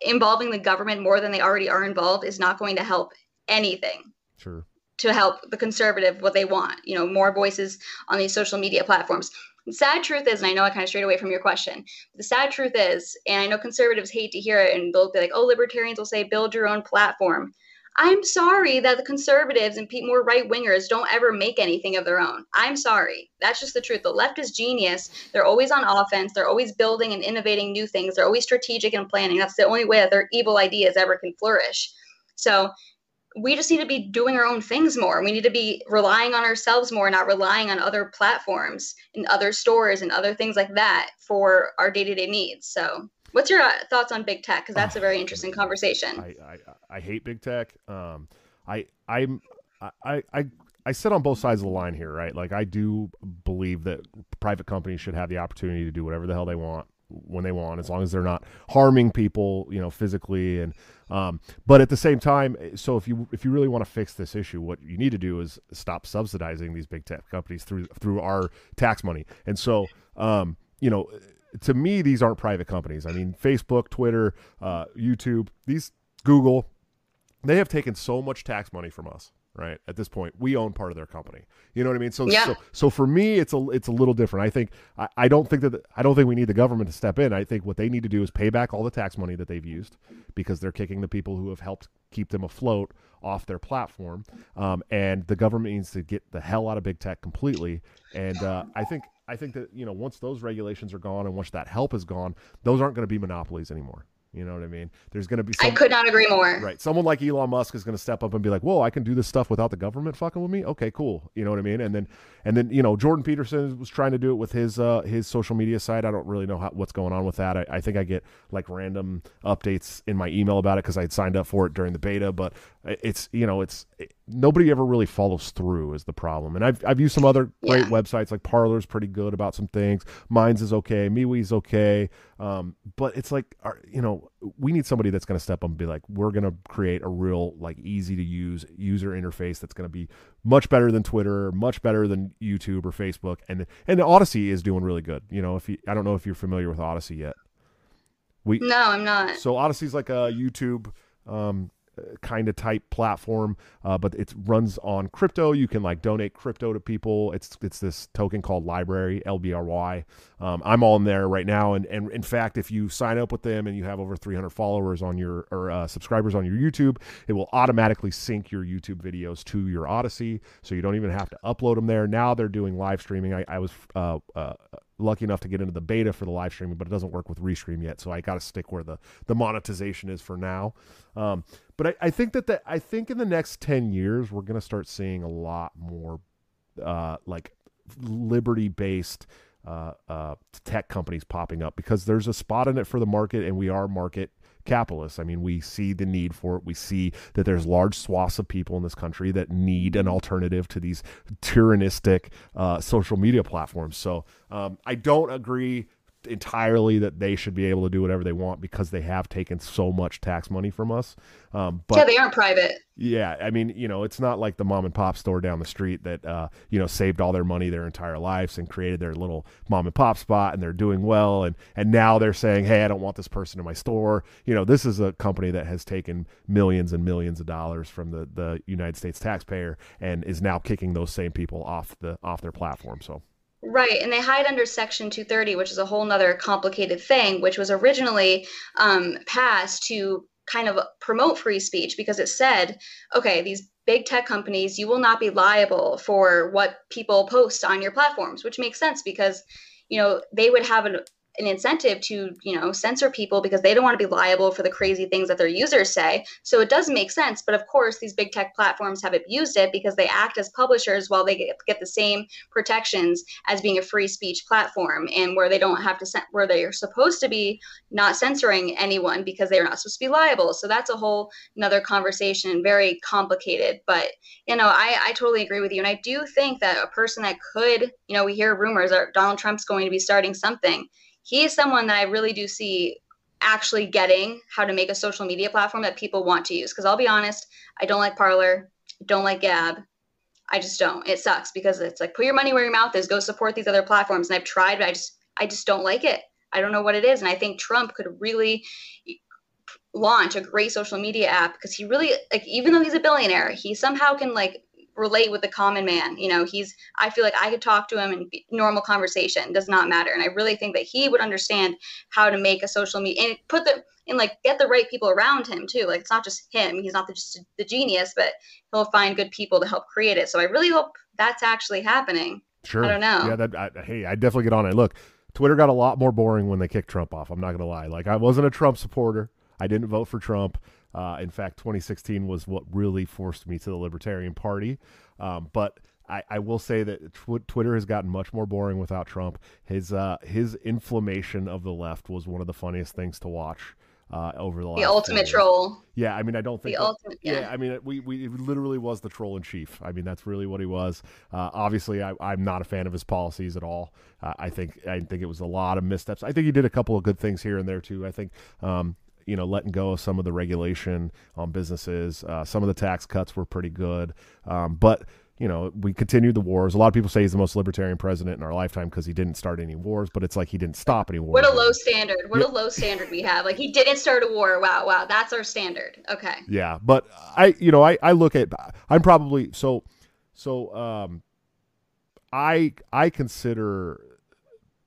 involving the government more than they already are involved is not going to help anything. Sure. To help the conservative what they want, you know, more voices on these social media platforms. The sad truth is, and I know I kind of strayed away from your question, the sad truth is, and I know conservatives hate to hear it, and they'll be like, oh, libertarians will say, build your own platform. I'm sorry that the conservatives and more right wingers don't ever make anything of their own. I'm sorry. That's just the truth. The left is genius. They're always on offense. They're always building and innovating new things. They're always strategic and planning. That's the only way that their evil ideas ever can flourish. So we just need to be doing our own things more. We need to be relying on ourselves more, not relying on other platforms and other stores and other things like that for our day to day needs. So What's your uh, thoughts on big tech? Because that's a very interesting conversation. I, I, I hate big tech. Um, I I'm I I I sit on both sides of the line here, right? Like I do believe that private companies should have the opportunity to do whatever the hell they want when they want, as long as they're not harming people, you know, physically. And um, but at the same time, so if you if you really want to fix this issue, what you need to do is stop subsidizing these big tech companies through through our tax money. And so, um, you know, to me, these aren't private companies. I mean, Facebook, Twitter, uh, YouTube, these Google, they have taken so much tax money from us. Right at this point, we own part of their company. You know what I mean? So, yeah. so, so for me, it's a it's a little different. I think I, I don't think that I don't think we need the government to step in. I think what they need to do is pay back all the tax money that they've used because they're kicking the people who have helped keep them afloat off their platform. Um, and the government needs to get the hell out of big tech completely. And uh, I think I think that you know once those regulations are gone and once that help is gone, those aren't going to be monopolies anymore. You know what I mean? There's going to be. Some, I could not agree more. Right. Someone like Elon Musk is going to step up and be like, "Whoa, I can do this stuff without the government fucking with me." Okay, cool. You know what I mean? And then, and then you know, Jordan Peterson was trying to do it with his uh, his social media site. I don't really know how, what's going on with that. I, I think I get like random updates in my email about it because I had signed up for it during the beta. But it's you know, it's it, nobody ever really follows through is the problem. And I've I've used some other great yeah. websites like Parler's pretty good about some things. Minds is okay. MeWe's okay. Um, but it's like, our, you know, we need somebody that's going to step up and be like, we're going to create a real, like, easy to use user interface that's going to be much better than Twitter, much better than YouTube or Facebook, and and Odysee is doing really good. You know, if you, I don't know if you're familiar with Odysee yet. We no, I'm not. So Odysee's like a YouTube um, kind of type platform, uh, but it runs on crypto. You can like donate crypto to people. It's it's this token called Library LBRY. Um, I'm on there right now, and and in fact, if you sign up with them and you have over 300 followers on your or uh, subscribers on your YouTube, it will automatically sync your YouTube videos to your Odysee, so you don't even have to upload them there. Now they're doing live streaming. I, I was uh, uh lucky enough to get into the beta for the live streaming, but it doesn't work with Restream yet. So I got to stick where the the monetization is for now. Um, but I, I think that the, I think in the next ten years we're going to start seeing a lot more uh, like liberty based uh, uh, tech companies popping up because there's a spot in it for the market, and we are market capitalists. I mean, we see the need for it. We see that there's large swaths of people in this country that need an alternative to these tyrannistic uh, social media platforms. So um, I don't agree entirely that they should be able to do whatever they want because they have taken so much tax money from us. Um, but yeah, they aren't private. Yeah, I mean, you know, it's not like the mom and pop store down the street that uh, you know saved all their money their entire lives and created their little mom and pop spot and they're doing well and and now they're saying, hey, I don't want this person in my store. You know, this is a company that has taken millions and millions of dollars from the the United States taxpayer and is now kicking those same people off the off their platform. So. Right, and they hide under Section 230, which is a whole nother complicated thing, which was originally um, passed to kind of promote free speech because it said, okay, these big tech companies, you will not be liable for what people post on your platforms, which makes sense because, you know, they would have an an incentive to you know censor people because they don't want to be liable for the crazy things that their users say. So it does make sense but of course these big tech platforms have abused it because they act as publishers while they get, the same protections as being a free speech platform and where they don't have to where they are supposed to be not censoring anyone because they're not supposed to be liable. So that's a whole another conversation very complicated but you know I, I totally agree with you. And i do think that a person that could you know we hear rumors that donald trump's going to be starting something he is someone that I really do see actually getting how to make a social media platform that people want to use. Because I'll be honest, I don't like Parler, don't like Gab. I just don't. It sucks because it's like put your money where your mouth is. Go support these other platforms. And I've tried, but I just I just don't like it. I don't know what it is. And I think Trump could really launch a great social media app because he really like even though he's a billionaire, he somehow can like relate with the common man. You know, he's, I feel like I could talk to him in normal conversation does not matter. And I really think that he would understand how to make a social media and put the, and like get the right people around him too. Like it's not just him. He's not the, just the genius, but he'll find good people to help create it. So I really hope that's actually happening. Sure. I don't know. Yeah. That, I, hey, I definitely get on it. Look, Twitter got a lot more boring when they kicked Trump off. I'm not going to lie. Like I wasn't a Trump supporter. I didn't vote for Trump. Uh, in fact, 2016 was what really forced me to the Libertarian Party. Um, but I, I, will say that tw- Twitter has gotten much more boring without Trump. His uh, his inflammation of the left was one of the funniest things to watch. Uh, over the, the ultimate troll. Yeah, I mean, I don't think the that, ultimate. Yeah. yeah. I mean, we we literally was the troll in chief. I mean, that's really what he was. Uh, obviously, I, am not a fan of his policies at all. Uh, I think I think it was a lot of missteps. I think he did a couple of good things here and there too. I think um, you know, letting go of some of the regulation on businesses. Uh, some of the tax cuts were pretty good, um, but you know, we continued the wars. A lot of people say he's the most libertarian president in our lifetime because he didn't start any wars, but it's like he didn't stop any wars. What a low standard! What yeah. a low standard we have. Like he didn't start a war. Wow, wow, that's our standard. Okay. Yeah, but I, you know, I, I look at, I'm probably so, so, um, I, I consider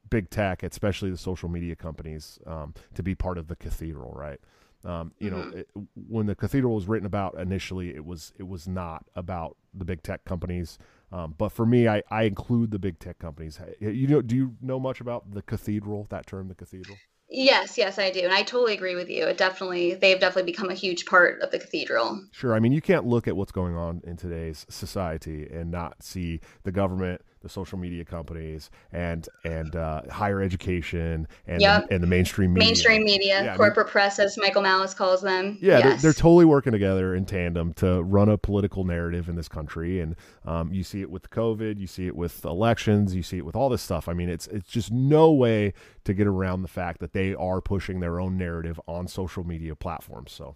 big tech, especially the social media companies, um, to be part of the cathedral, right? Um, you mm-hmm. know, it, when the cathedral was written about initially, it was it was not about the big tech companies. Um, but for me, I, I include the big tech companies. You know, do you know much about the cathedral? That term, the cathedral. Yes, yes, I do, and I totally agree with you. It definitely, they've definitely become a huge part of the cathedral. Sure, I mean, you can't look at what's going on in today's society and not see the government the social media companies and and uh, higher education and yep. the, and the mainstream media. mainstream media, yeah, corporate I mean, press, as Michael Malice calls them. Yeah, yes. they're, they're, totally working together in tandem to run a political narrative in this country, and um, you see it with COVID, you see it with elections, you see it with all this stuff. I mean, it's it's just no way to get around the fact that they are pushing their own narrative on social media platforms. So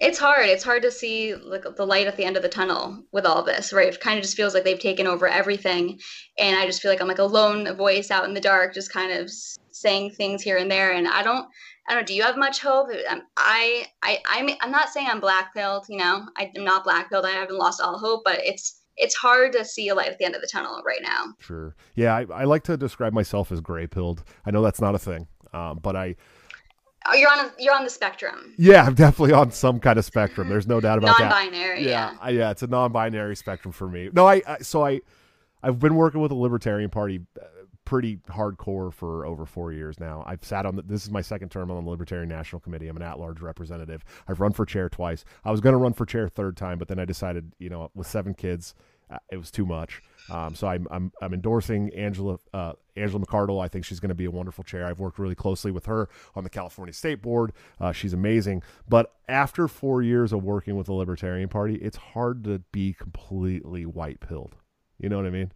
it's hard. It's hard to see like the light at the end of the tunnel with all this, right? It kind of just feels like they've taken over everything, and I just feel like I'm like a lone voice out in the dark, just kind of saying things here and there. And I don't, I don't. Do you have much hope? Um, I, I, I'm, I'm not saying I'm blackpilled. You know, I'm not blackpilled. I haven't lost all hope, but it's it's hard to see a light at the end of the tunnel right now. Sure. Yeah, I, I like to describe myself as gray pilled. I know that's not a thing, um, but I you're on a, you're on the spectrum. Yeah, I'm definitely on some kind of spectrum. There's no doubt about non-binary, that. Yeah, yeah, yeah. It's a non-binary spectrum for me. No, I, I so I I've been working with the Libertarian Party uh, pretty hardcore for over four years now. I've sat on the, this is my second term on the Libertarian National Committee. I'm an at-large representative. I've run for chair twice. I was going to run for chair third time, but then I decided, you know, with seven kids, uh, it was too much. Um, so I'm, I'm, I'm endorsing Angela uh, Angela McArdle. I think she's going to be a wonderful chair. I've worked really closely with her on the California State Board. Uh, she's amazing. But after four years of working with the Libertarian Party, it's hard to be completely white pilled. You know what I mean?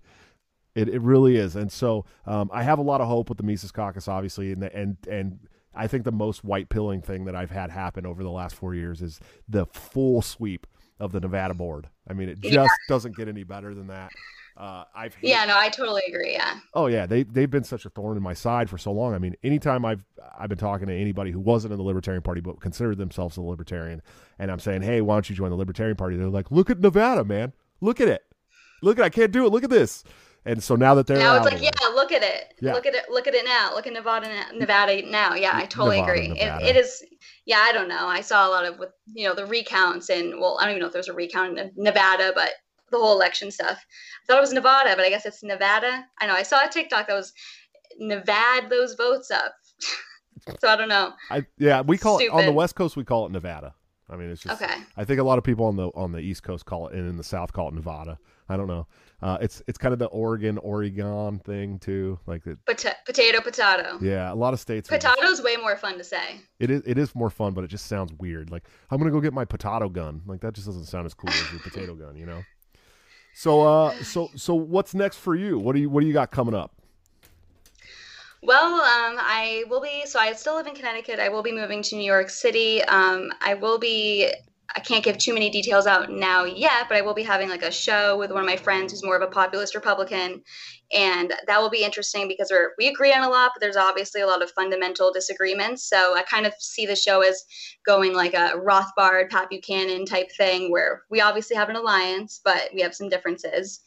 It, it really is. And so um, I have a lot of hope with the Mises Caucus, obviously, and the, and and I think the most white pilling thing that I've had happen over the last four years is the full sweep of the Nevada board. I mean, it just yeah. doesn't get any better than that. Uh, I've hated, yeah, no, I totally agree. Yeah. Oh yeah, they they've been such a thorn in my side for so long. I mean, anytime I've I've been talking to anybody who wasn't in the Libertarian Party but considered themselves a Libertarian, and I'm saying, hey, why don't you join the Libertarian Party? They're like, look at Nevada, man, look at it, look at I can't do it. Look at this. And so now that they're now it's like, yeah, look at it, yeah. look at it, look at it now, look at Nevada, Nevada now. Yeah, I totally Nevada, agree. It, it is, yeah, I don't know. I saw a lot of with you know the recounts and well, I don't even know if there's a recount in Nevada, but the whole election stuff. I thought it was Nevada, but I guess it's Nevada. I know I saw a TikTok that was Nevada those votes up. [LAUGHS] so I don't know. I yeah, we call Stupid. it on the West Coast. We call it Nevada. I mean, it's just. Okay. I think a lot of people on the on the East Coast call it, and in the South call it Nevada. I don't know. Uh, it's it's kind of the Oregon Oregon thing too, like the Pot- potato potato. Yeah, a lot of states. Potato is way more fun to say. It is it is more fun, but it just sounds weird. Like I'm gonna go get my potato gun. Like that just doesn't sound as cool as your potato gun, you know. So uh, so so what's next for you? What do you what do you got coming up? Well, um, I will be. So I still live in Connecticut. I will be moving to New York City. Um, I will be I can't give too many details out now yet, but I will be having like a show with one of my friends who's more of a populist Republican, and that will be interesting because we're we agree on a lot, but there's obviously a lot of fundamental disagreements. So I kind of see the show as going like a Rothbard, Pat Buchanan type thing, where we obviously have an alliance, but we have some differences.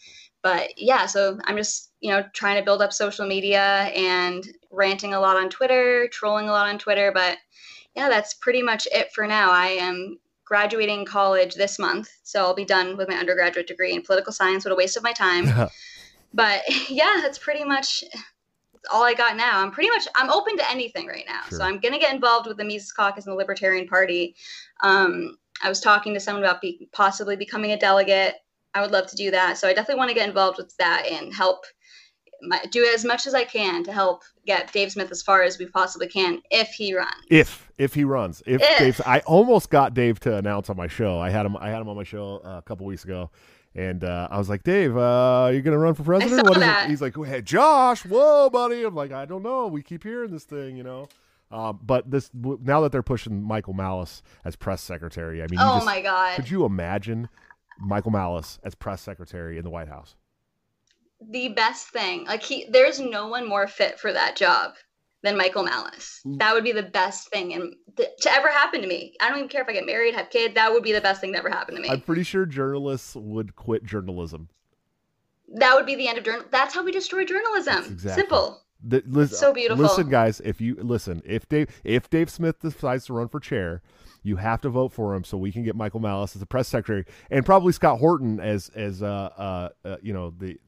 But yeah, so I'm just you know trying to build up social media and ranting a lot on Twitter, trolling a lot on Twitter, but yeah, that's pretty much it for now. I am graduating college this month, so I'll be done with my undergraduate degree in political science. What a waste of my time. [LAUGHS] but yeah, that's pretty much all I got now. I'm pretty much I'm open to anything right now. Sure. So I'm gonna get involved with the Mises Caucus and the Libertarian Party. Um, I was talking to someone about be, possibly becoming a delegate. I would love to do that. So I definitely want to get involved with that and help my, do as much as I can to help get Dave Smith as far as we possibly can if he runs. If if he runs, if, if. Dave, I almost got Dave to announce on my show. I had him. I had him on my show uh, a couple weeks ago, and uh, I was like, Dave, uh, you gonna run for president? I saw that. He's like, hey, Josh, whoa, buddy. I'm like, I don't know. We keep hearing this thing, you know. Um, but this now that they're pushing Michael Malice as press secretary, I mean, oh just, my god, could you imagine Michael Malice as press secretary in the White House? The best thing. Like he, there's no one more fit for that job than Michael Malice. Mm. That would be the best thing and th- to ever happen to me. I don't even care if I get married, have kids. That would be the best thing to ever happen to me. I'm pretty sure journalists would quit journalism. That would be the end of journal. That's how we destroy journalism. Exactly. Simple. The, listen, so beautiful. Listen, guys. If you listen, if Dave, if Dave Smith decides to run for chair, you have to vote for him so we can get Michael Malice as the press secretary and probably Scott Horton as as uh, uh, uh you know the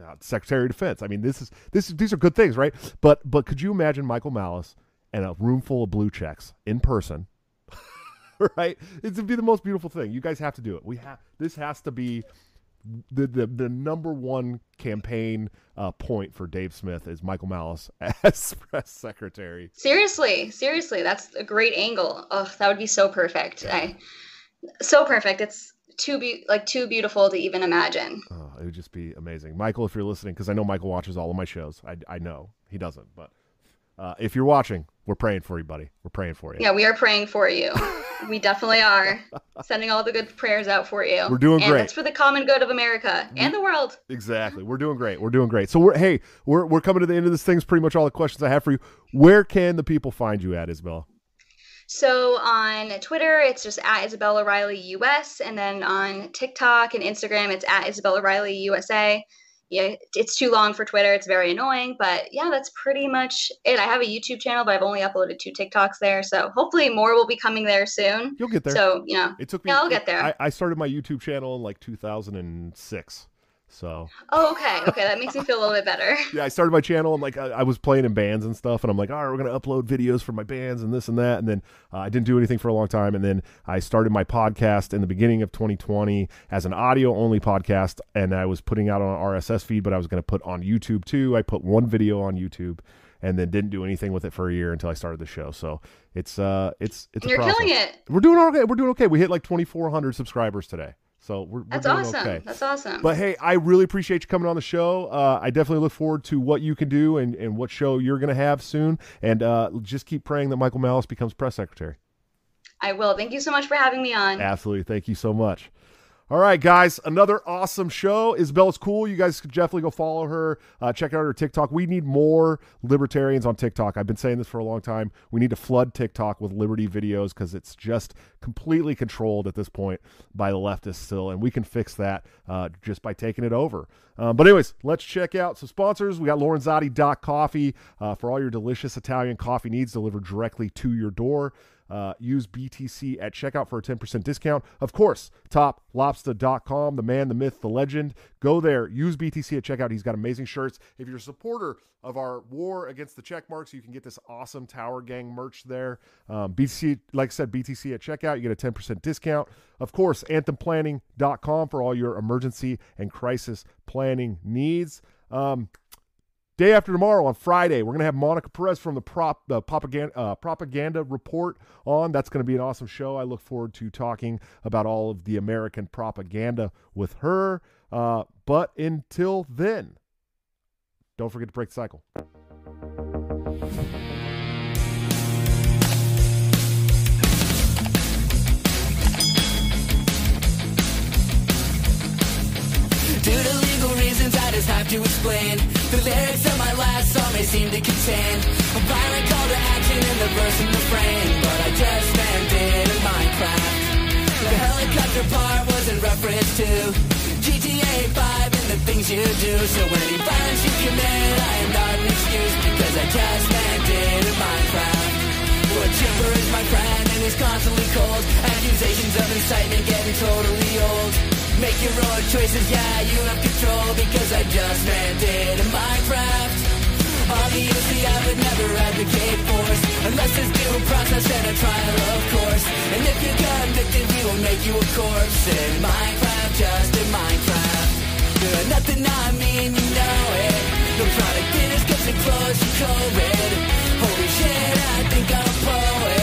God, Secretary of Defense. I mean, this is this these are good things, right? But but could you imagine Michael Malice and a room full of blue checks in person? [LAUGHS] right? It would be the most beautiful thing. You guys have to do it. We have this has to be the the, the number one campaign uh, point for Dave Smith is Michael Malice [LAUGHS] as press secretary. Seriously, seriously, that's a great angle. Oh, that would be so perfect. Yeah. I, so perfect. It's too be like too beautiful to even imagine. Oh, it would just be amazing, Michael. If you're listening, because I know Michael watches all of my shows. I I know he doesn't, but uh, if you're watching, we're praying for you, buddy. We're praying for you. Yeah, we are praying for you. [LAUGHS] we definitely are sending all the good prayers out for you. We're doing and great. It's for the common good of America and the world. Exactly. We're doing great. We're doing great. So we're hey, we're we're coming to the end of this thing. It's pretty much all the questions I have for you. Where can the people find you at, Isabel? So on Twitter, it's just at Isabella O'Reilly US, and then on TikTok and Instagram, it's at Isabella O'Reilly USA. Yeah, it's too long for Twitter. It's very annoying, but yeah, that's pretty much it. I have a YouTube channel, but I've only uploaded two TikToks there, so hopefully more will be coming there soon. You'll get there. So you know, it took me. Yeah, I'll get there. I, I started my YouTube channel in like 2006. So. Oh, okay. Okay, that makes me feel a little bit better. [LAUGHS] yeah, I started my channel. I'm like, I, I, was playing in bands and stuff, and I'm like, all right, we're gonna upload videos for my bands and this and that. And then uh, I didn't do anything for a long time, and then I started my podcast in the beginning of 2020 as an audio only podcast, and I was putting out on RSS feed, but I was gonna put on YouTube too. I put one video on YouTube. And then didn't do anything with it for a year until I started the show. So it's uh it's it's. You're killing it. We're doing okay. We're doing okay. We hit like 2,400 subscribers today. So we're, we're that's awesome. Okay. That's awesome. But hey, I really appreciate you coming on the show. Uh, I definitely look forward to what you can do and, and what show you're going to have soon. And uh, just keep praying that Michael Malice becomes press secretary. I will. Thank you so much for having me on. Absolutely. Thank you so much. All right, guys, another awesome show. Isabella's cool. You guys could definitely go follow her. Uh, check out her TikTok. We need more libertarians on TikTok. I've been saying this for a long time. We need to flood TikTok with liberty videos because it's just completely controlled at this point by the leftists still, and we can fix that uh, just by taking it over. Um, but anyways, let's check out some sponsors. We got Lorenzotti.coffee uh, for all your delicious Italian coffee needs delivered directly to your door. Uh, use BTC at checkout for a 10% discount. Of course, toplobster.com, the man, the myth, the legend. Go there, use BTC at checkout. He's got amazing shirts. If you're a supporter of our war against the check marks, you can get this awesome Tower Gang merch there. Um, BTC, like I said, BTC at checkout, you get a 10% discount. Of course, anthemplanning.com for all your emergency and crisis planning needs. Um, Day after tomorrow on Friday, we're going to have Monica Perez from the prop the propaganda uh, propaganda report on. That's going to be an awesome show. I look forward to talking about all of the American propaganda with her. Uh, but until then, don't forget to break the cycle. Have to explain. The lyrics of my last song may seem to contain a violent call to action in the verse and the frame, but I just landed in Minecraft. The helicopter part was in reference to GTA 5 and the things you do. So any violence you commit, I am not an excuse because I just landed in Minecraft. Well, Chipper is my friend and he's constantly cold. Accusations of incitement getting totally old. Make your own choices, yeah, you have control Because I just landed in Minecraft. Obviously I would never advocate force. Unless there's due process and a trial, of course. And if you're convicted, we will make you a corpse In Minecraft, just in Minecraft. You're nothing I mean, you know it. The product is getting close to COVID. Holy shit, I think I'm a poet.